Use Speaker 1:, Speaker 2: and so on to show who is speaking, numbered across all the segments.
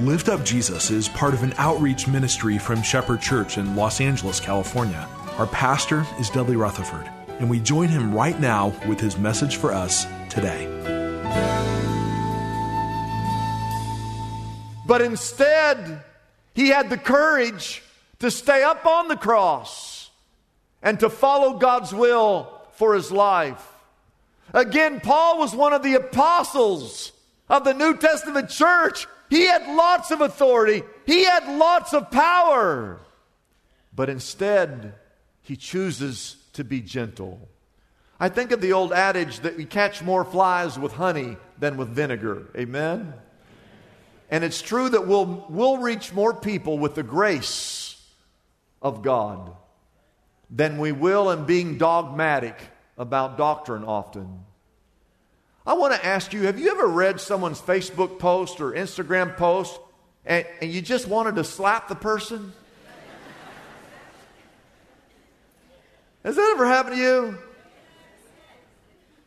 Speaker 1: Lift Up Jesus is part of an outreach ministry from Shepherd Church in Los Angeles, California. Our pastor is Dudley Rutherford, and we join him right now with his message for us today.
Speaker 2: But instead, he had the courage to stay up on the cross and to follow God's will for his life. Again, Paul was one of the apostles of the New Testament church. He had lots of authority, he had lots of power. But instead, he chooses to be gentle. I think of the old adage that we catch more flies with honey than with vinegar. Amen? And it's true that we'll, we'll reach more people with the grace of God than we will in being dogmatic about doctrine often. I want to ask you have you ever read someone's Facebook post or Instagram post and, and you just wanted to slap the person? Has that ever happened to you?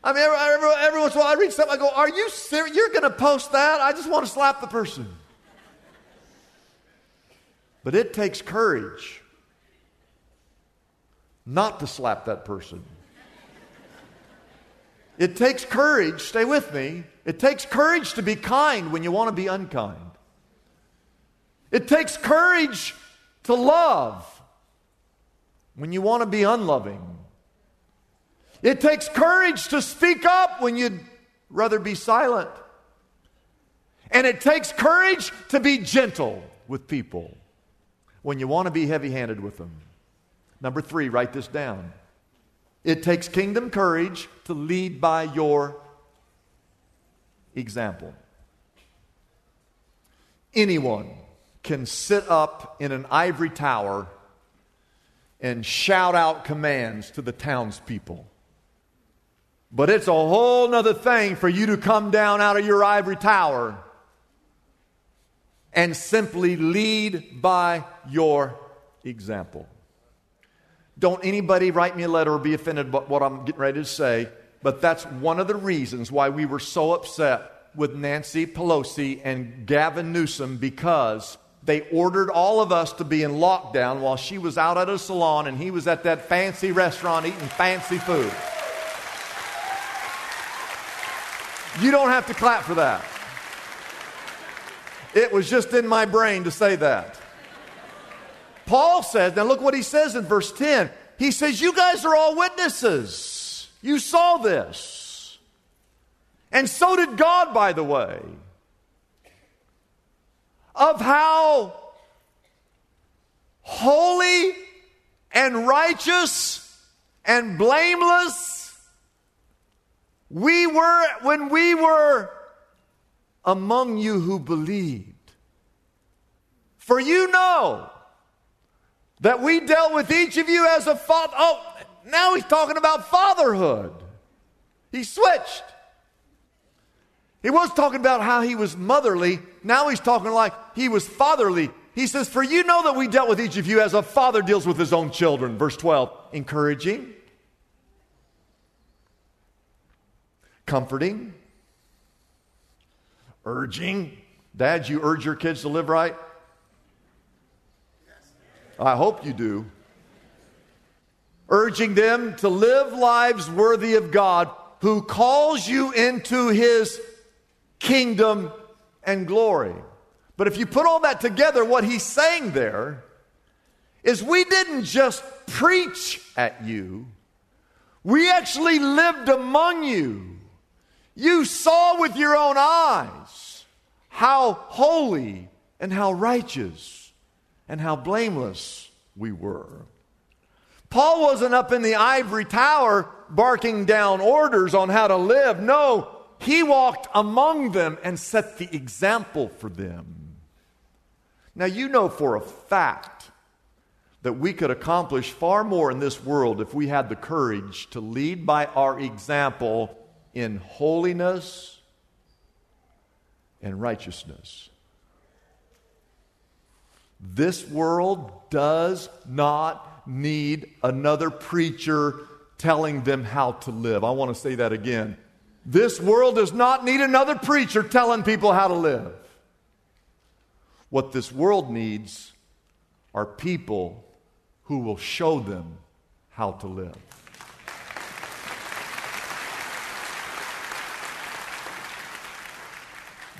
Speaker 2: I mean, every, every, every once in a while I read something, I go, Are you serious? You're going to post that? I just want to slap the person. But it takes courage not to slap that person. It takes courage, stay with me. It takes courage to be kind when you want to be unkind. It takes courage to love when you want to be unloving. It takes courage to speak up when you'd rather be silent. And it takes courage to be gentle with people when you want to be heavy handed with them. Number three, write this down. It takes kingdom courage to lead by your example. Anyone can sit up in an ivory tower and shout out commands to the townspeople. But it's a whole nother thing for you to come down out of your ivory tower and simply lead by your example. Don't anybody write me a letter or be offended by what I'm getting ready to say, but that's one of the reasons why we were so upset with Nancy Pelosi and Gavin Newsom because they ordered all of us to be in lockdown while she was out at a salon and he was at that fancy restaurant eating fancy food. You don't have to clap for that. It was just in my brain to say that. Paul says, now look what he says in verse 10. He says, You guys are all witnesses. You saw this. And so did God, by the way, of how holy and righteous and blameless we were, when we were among you who believed. For you know that we dealt with each of you as a father. Oh, now he's talking about fatherhood. He switched. He was talking about how he was motherly. Now he's talking like he was fatherly. He says, For you know that we dealt with each of you as a father deals with his own children. Verse 12, encouraging, comforting, urging. Dads, you urge your kids to live right? I hope you do. urging them to live lives worthy of God who calls you into his kingdom and glory. But if you put all that together, what he's saying there is we didn't just preach at you, we actually lived among you. You saw with your own eyes how holy and how righteous and how blameless we were. Paul wasn't up in the ivory tower barking down orders on how to live. No, he walked among them and set the example for them. Now, you know for a fact that we could accomplish far more in this world if we had the courage to lead by our example in holiness and righteousness. This world does not need another preacher telling them how to live. I want to say that again. This world does not need another preacher telling people how to live. What this world needs are people who will show them how to live.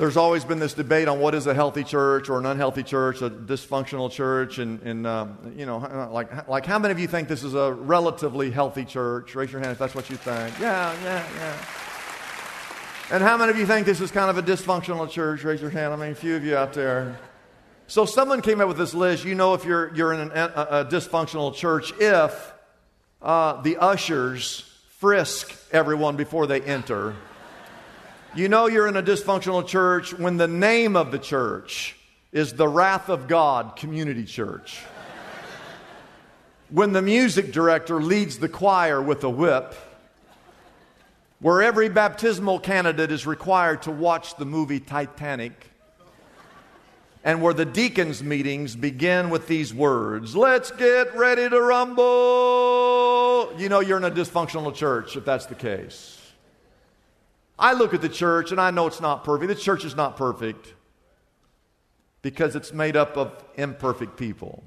Speaker 2: There's always been this debate on what is a healthy church or an unhealthy church, a dysfunctional church, and, and um, you know, like, like how many of you think this is a relatively healthy church? Raise your hand if that's what you think. Yeah, yeah, yeah. And how many of you think this is kind of a dysfunctional church? Raise your hand. I mean, a few of you out there. So someone came up with this list. You know if you're, you're in an, a, a, dysfunctional church if uh, the ushers frisk everyone before they enter. You know you're in a dysfunctional church when the name of the church is the Wrath of God Community Church. when the music director leads the choir with a whip. Where every baptismal candidate is required to watch the movie Titanic. And where the deacons' meetings begin with these words Let's get ready to rumble. You know you're in a dysfunctional church if that's the case. I look at the church and I know it's not perfect. The church is not perfect because it's made up of imperfect people.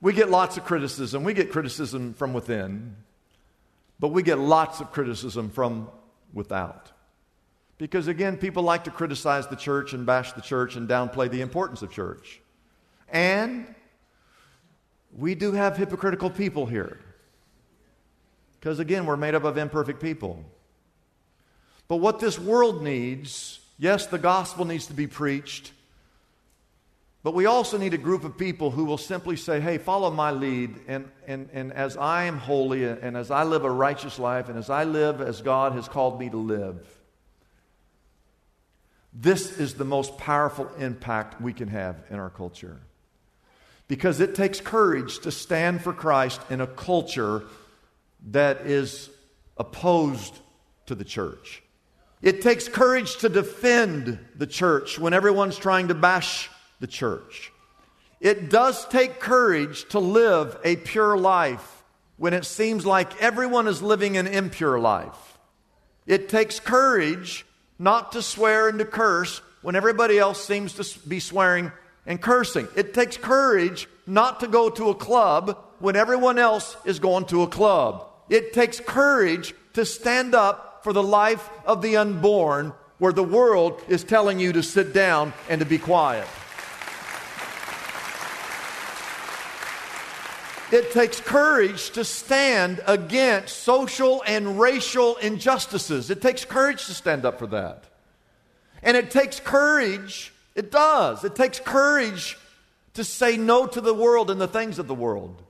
Speaker 2: We get lots of criticism. We get criticism from within, but we get lots of criticism from without. Because again, people like to criticize the church and bash the church and downplay the importance of church. And we do have hypocritical people here. Because again, we're made up of imperfect people. But what this world needs, yes, the gospel needs to be preached, but we also need a group of people who will simply say, hey, follow my lead. And, and, and as I am holy and as I live a righteous life and as I live as God has called me to live, this is the most powerful impact we can have in our culture. Because it takes courage to stand for Christ in a culture that is opposed to the church. It takes courage to defend the church when everyone's trying to bash the church. It does take courage to live a pure life when it seems like everyone is living an impure life. It takes courage not to swear and to curse when everybody else seems to be swearing and cursing. It takes courage not to go to a club when everyone else is going to a club. It takes courage to stand up for the life of the unborn, where the world is telling you to sit down and to be quiet. It takes courage to stand against social and racial injustices. It takes courage to stand up for that. And it takes courage, it does. It takes courage to say no to the world and the things of the world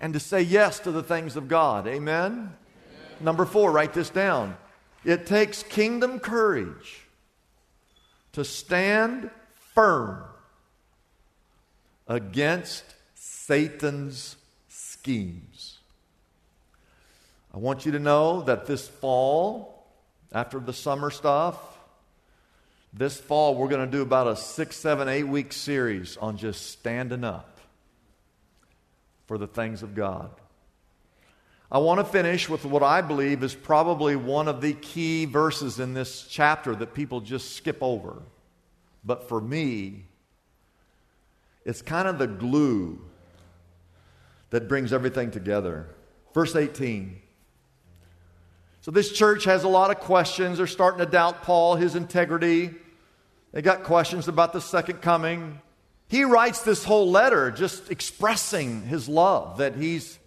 Speaker 2: and to say yes to the things of God. Amen? Amen. Number four, write this down. It takes kingdom courage to stand firm against Satan's schemes. I want you to know that this fall, after the summer stuff, this fall we're going to do about a six, seven, eight week series on just standing up for the things of God. I want to finish with what I believe is probably one of the key verses in this chapter that people just skip over. But for me, it's kind of the glue that brings everything together. Verse 18. So, this church has a lot of questions. They're starting to doubt Paul, his integrity. They got questions about the second coming. He writes this whole letter just expressing his love that he's,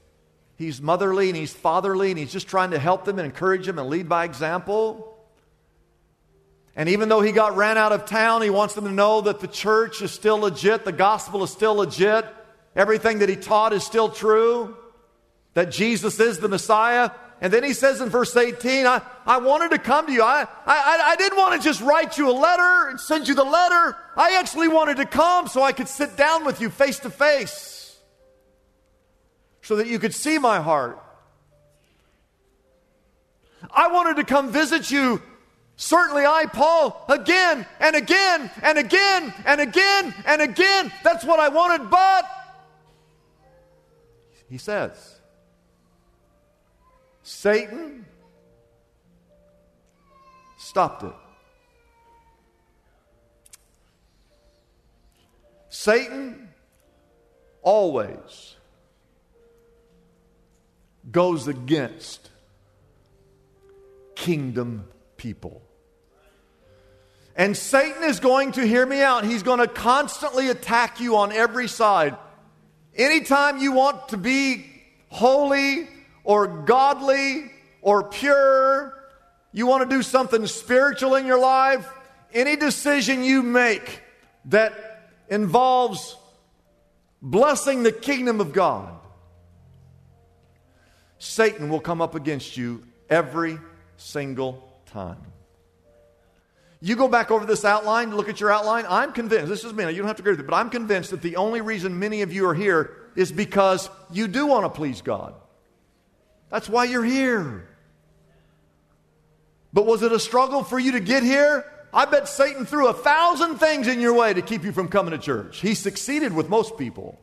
Speaker 2: he's motherly and he's fatherly and he's just trying to help them and encourage them and lead by example. And even though he got ran out of town, he wants them to know that the church is still legit, the gospel is still legit, everything that he taught is still true, that Jesus is the Messiah. And then he says in verse 18, I, I wanted to come to you. I, I, I didn't want to just write you a letter and send you the letter. I actually wanted to come so I could sit down with you face to face so that you could see my heart. I wanted to come visit you. Certainly, I, Paul, again and again and again and again and again. That's what I wanted, but he says, Satan stopped it. Satan always goes against kingdom people. And Satan is going to hear me out. He's going to constantly attack you on every side. Anytime you want to be holy or godly or pure, you want to do something spiritual in your life, any decision you make that involves blessing the kingdom of God, Satan will come up against you every single time. You go back over this outline, look at your outline. I'm convinced, this is me, you don't have to agree with it, but I'm convinced that the only reason many of you are here is because you do want to please God. That's why you're here. But was it a struggle for you to get here? I bet Satan threw a thousand things in your way to keep you from coming to church. He succeeded with most people.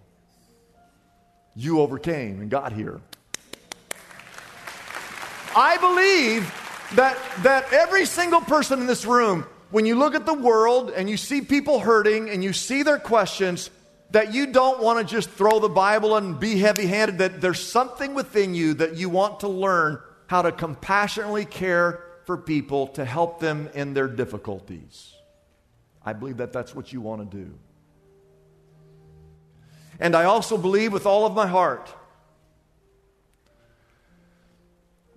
Speaker 2: You overcame and got here. I believe that, that every single person in this room, when you look at the world and you see people hurting and you see their questions, that you don't want to just throw the Bible and be heavy handed, that there's something within you that you want to learn how to compassionately care for people to help them in their difficulties. I believe that that's what you want to do. And I also believe with all of my heart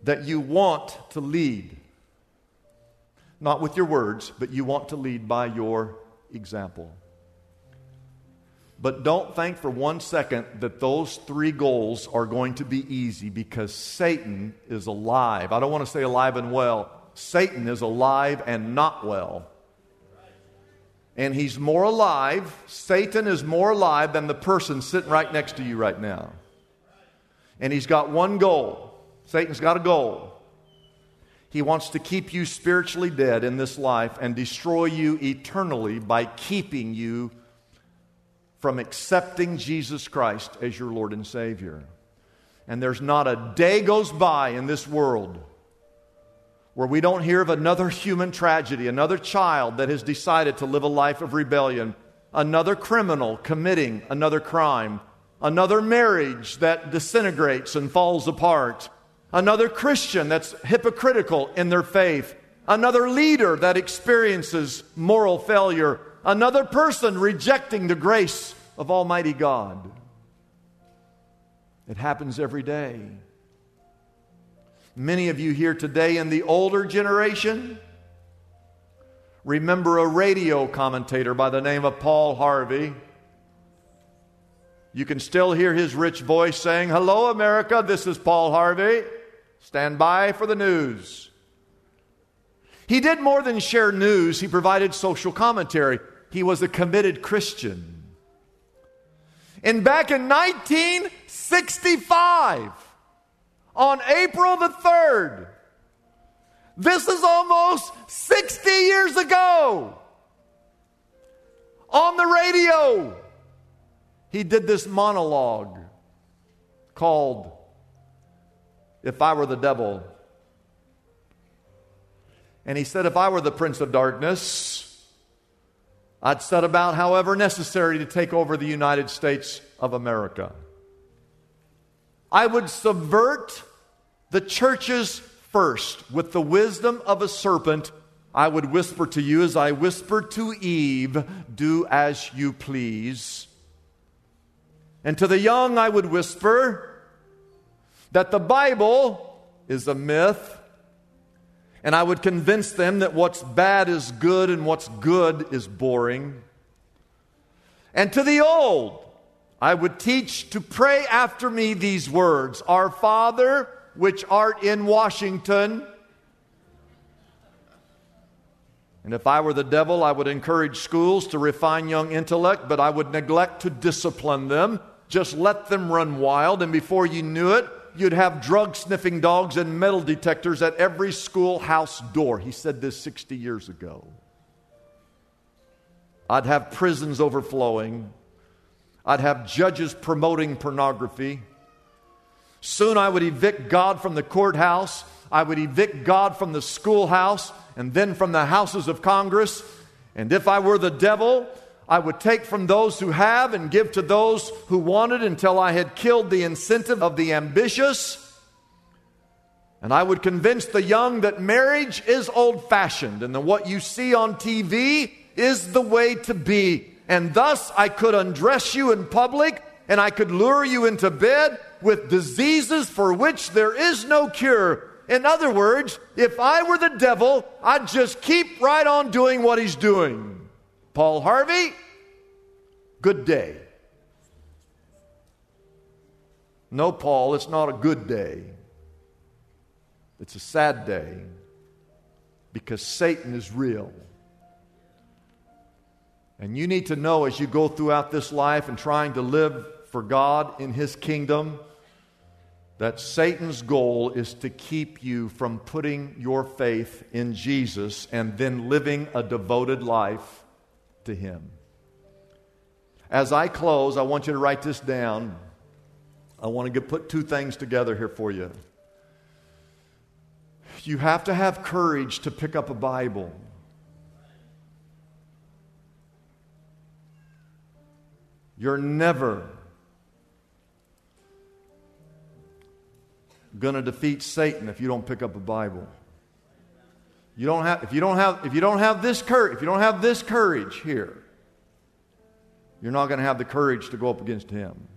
Speaker 2: that you want to lead. Not with your words, but you want to lead by your example. But don't think for one second that those three goals are going to be easy because Satan is alive. I don't want to say alive and well. Satan is alive and not well. And he's more alive, Satan is more alive than the person sitting right next to you right now. And he's got one goal. Satan's got a goal. He wants to keep you spiritually dead in this life and destroy you eternally by keeping you from accepting Jesus Christ as your Lord and Savior. And there's not a day goes by in this world where we don't hear of another human tragedy, another child that has decided to live a life of rebellion, another criminal committing another crime, another marriage that disintegrates and falls apart, another Christian that's hypocritical in their faith, another leader that experiences moral failure another person rejecting the grace of Almighty God. It happens every day. Many of you here today in the older generation remember a radio commentator by the name of Paul Harvey. You can still hear his rich voice saying, Hello, America, this is Paul Harvey. Stand by for the news. He did more than share news, he provided social commentary he was a committed Christian. And back in 1965, on April the 3rd, this is almost 60 years ago, on the radio, he did this monologue called If I Were the Devil. And he said, If I were the Prince of Darkness, I'd set about, however necessary, to take over the United States of America. I would subvert the churches first with the wisdom of a serpent. I would whisper to you as I whispered to Eve, do as you please. And to the young, I would whisper that the Bible is a myth. And I would convince them that what's bad is good and what's good is boring. And to the old, I would teach to pray after me these words Our Father, which art in Washington. And if I were the devil, I would encourage schools to refine young intellect, but I would neglect to discipline them. Just let them run wild, and before you knew it, you'd have drug sniffing dogs and metal detectors at every schoolhouse door. He said this 60 years ago. I'd have prisons overflowing. I'd have judges promoting pornography. Soon I would evict God from the courthouse. I would evict God from the schoolhouse and then from the houses of Congress. And if I were the devil, I would take from those who have and give to those who wanted until I had killed the incentive of the ambitious. And I would convince the young that marriage is old fashioned and that what you see on TV is the way to be. And thus I could undress you in public and I could lure you into bed with diseases for which there is no cure. In other words, if I were the devil, I'd just keep right on doing what he's doing. Paul Harvey, good day. No, Paul, it's not a good day. It's a sad day because Satan is real. And you need to know as you go throughout this life and trying to live for God in His kingdom that Satan's goal is to keep you from putting your faith in Jesus and then living a devoted life to Him. As I close, I want you to write this down. I want to put two things together here for you. You have to have courage to pick up a Bible. You're never going to defeat Satan if you don't pick up a Bible. You don't have, if, you don't have, if you don't have this courage, if you don't have this courage here, you're not going to have the courage to go up against him.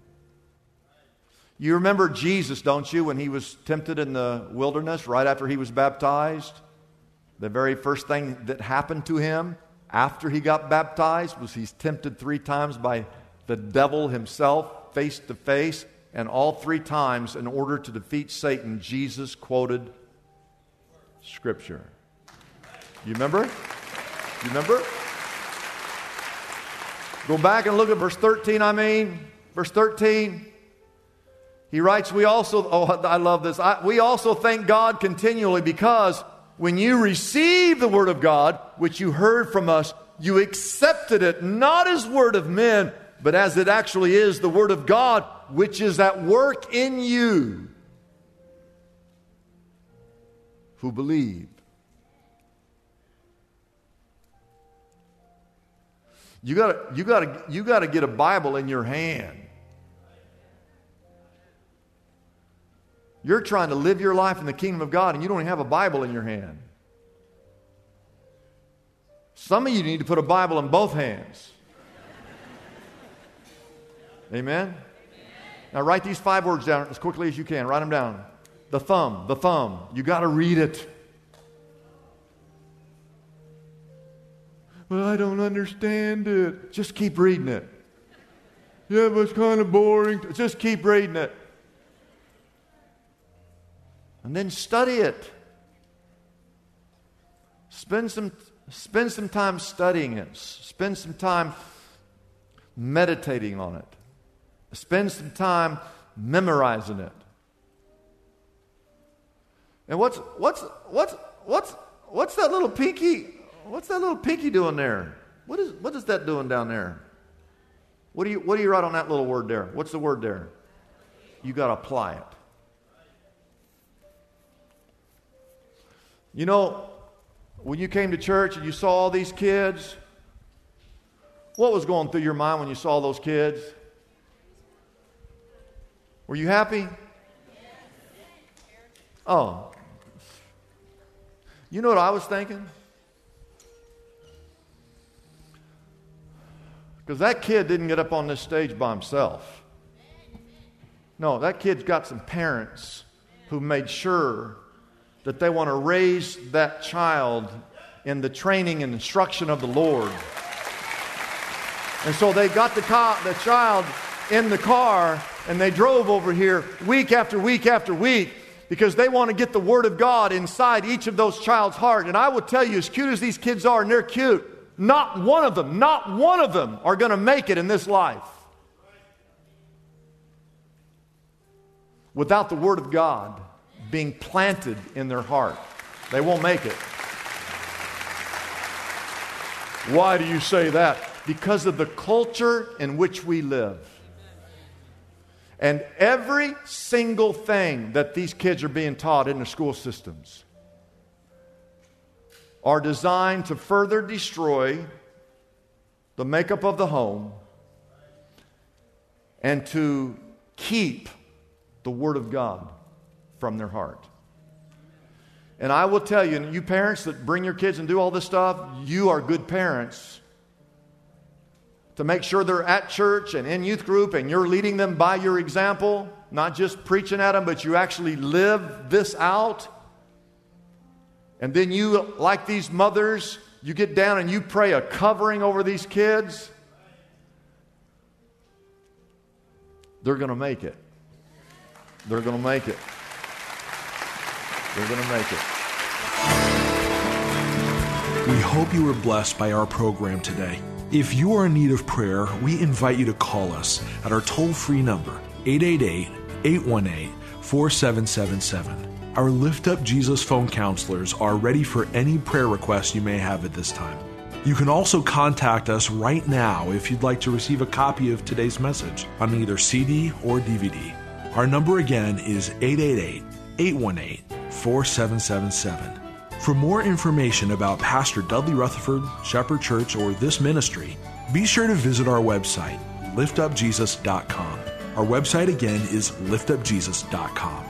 Speaker 2: You remember Jesus, don't you, when he was tempted in the wilderness right after he was baptized? The very first thing that happened to him after he got baptized was he's tempted three times by the devil himself, face to face. And all three times, in order to defeat Satan, Jesus quoted Scripture. You remember? You remember? Go back and look at verse 13, I mean. Verse 13. He writes, We also, oh, I love this. I, we also thank God continually because when you received the word of God, which you heard from us, you accepted it not as word of men, but as it actually is the word of God, which is at work in you who believe. You got you got you got to get a Bible in your hand. You're trying to live your life in the kingdom of God and you don't even have a Bible in your hand. Some of you need to put a Bible in both hands. Amen. Now write these five words down as quickly as you can. Write them down. The thumb, the thumb. You got to read it. Well, I don't understand it. Just keep reading it. Yeah, but it's kind of boring. Just keep reading it. And then study it. Spend some, spend some time studying it. Spend some time meditating on it. Spend some time memorizing it. And what's what's what's what's what's that little pinky? What's that little pinky doing there? What is what is that doing down there? What do you what do you write on that little word there? What's the word there? You got to apply it. You know, when you came to church and you saw all these kids, what was going through your mind when you saw those kids? Were you happy? Oh. You know what I was thinking? Because that kid didn't get up on this stage by himself. No, that kid's got some parents who made sure that they want to raise that child in the training and instruction of the Lord. And so they got the, co- the child in the car and they drove over here week after week after week because they want to get the Word of God inside each of those child's heart. And I will tell you, as cute as these kids are, and they're cute, not one of them, not one of them are going to make it in this life without the Word of God being planted in their heart. They won't make it. Why do you say that? Because of the culture in which we live. And every single thing that these kids are being taught in the school systems are designed to further destroy the makeup of the home and to keep the Word of God from their heart. And I will tell you, and you parents that bring your kids and do all this stuff, you are good parents to make sure they're at church and in youth group and you're leading them by your example, not just preaching at them, but you actually live this out. And then you, like these mothers, you get down and you pray a covering over these kids. They're going to make it. They're going to make it. They're going to make it.
Speaker 1: We hope you were blessed by our program today. If you are in need of prayer, we invite you to call us at our toll free number, 888 818 4777. Our Lift Up Jesus phone counselors are ready for any prayer requests you may have at this time. You can also contact us right now if you'd like to receive a copy of today's message on either CD or DVD. Our number again is 888 818 4777. For more information about Pastor Dudley Rutherford, Shepherd Church, or this ministry, be sure to visit our website, liftupjesus.com. Our website again is liftupjesus.com.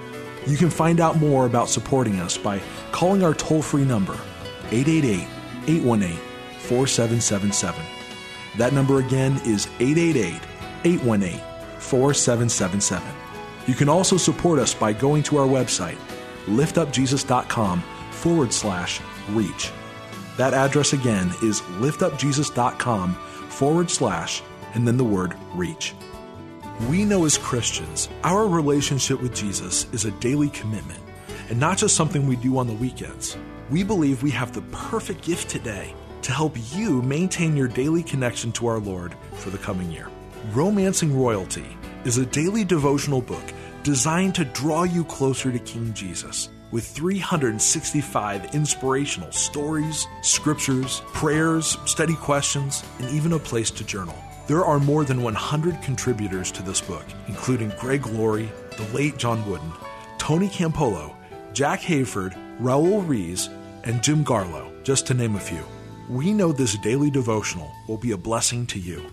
Speaker 1: You can find out more about supporting us by calling our toll free number, 888 818 4777. That number again is 888 818 4777. You can also support us by going to our website, liftupjesus.com forward slash reach. That address again is liftupjesus.com forward slash and then the word reach. We know as Christians, our relationship with Jesus is a daily commitment and not just something we do on the weekends. We believe we have the perfect gift today to help you maintain your daily connection to our Lord for the coming year. Romancing Royalty is a daily devotional book designed to draw you closer to King Jesus with 365 inspirational stories, scriptures, prayers, study questions, and even a place to journal. There are more than 100 contributors to this book, including Greg Laurie, the late John Wooden, Tony Campolo, Jack Hayford, Raul Ries, and Jim Garlow, just to name a few. We know this daily devotional will be a blessing to you.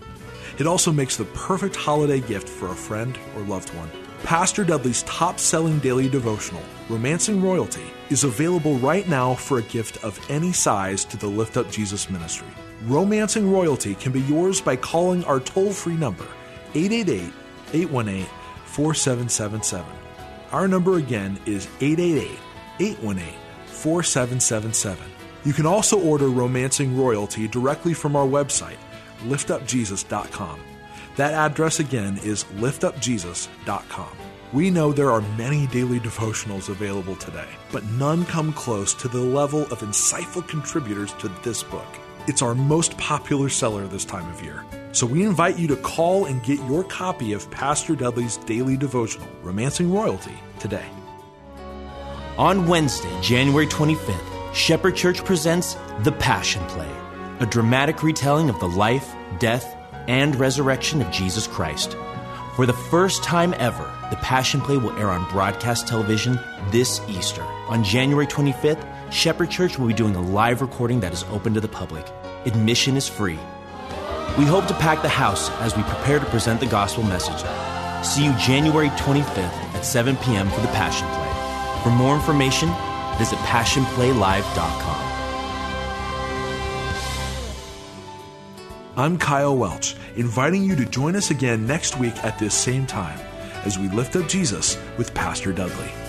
Speaker 1: It also makes the perfect holiday gift for a friend or loved one. Pastor Dudley's top selling daily devotional, Romancing Royalty, is available right now for a gift of any size to the Lift Up Jesus ministry. Romancing Royalty can be yours by calling our toll free number, 888 818 4777. Our number again is 888 818 4777. You can also order Romancing Royalty directly from our website, liftupjesus.com. That address again is liftupjesus.com. We know there are many daily devotionals available today, but none come close to the level of insightful contributors to this book. It's our most popular seller this time of year. So we invite you to call and get your copy of Pastor Dudley's daily devotional, Romancing Royalty, today.
Speaker 3: On Wednesday, January 25th, Shepherd Church presents The Passion Play, a dramatic retelling of the life, death, and resurrection of Jesus Christ. For the first time ever, The Passion Play will air on broadcast television this Easter. On January 25th, Shepherd Church will be doing a live recording that is open to the public. Admission is free. We hope to pack the house as we prepare to present the gospel message. See you January 25th at 7 p.m. for The Passion Play. For more information, visit PassionPlayLive.com.
Speaker 1: I'm Kyle Welch, inviting you to join us again next week at this same time as we lift up Jesus with Pastor Dudley.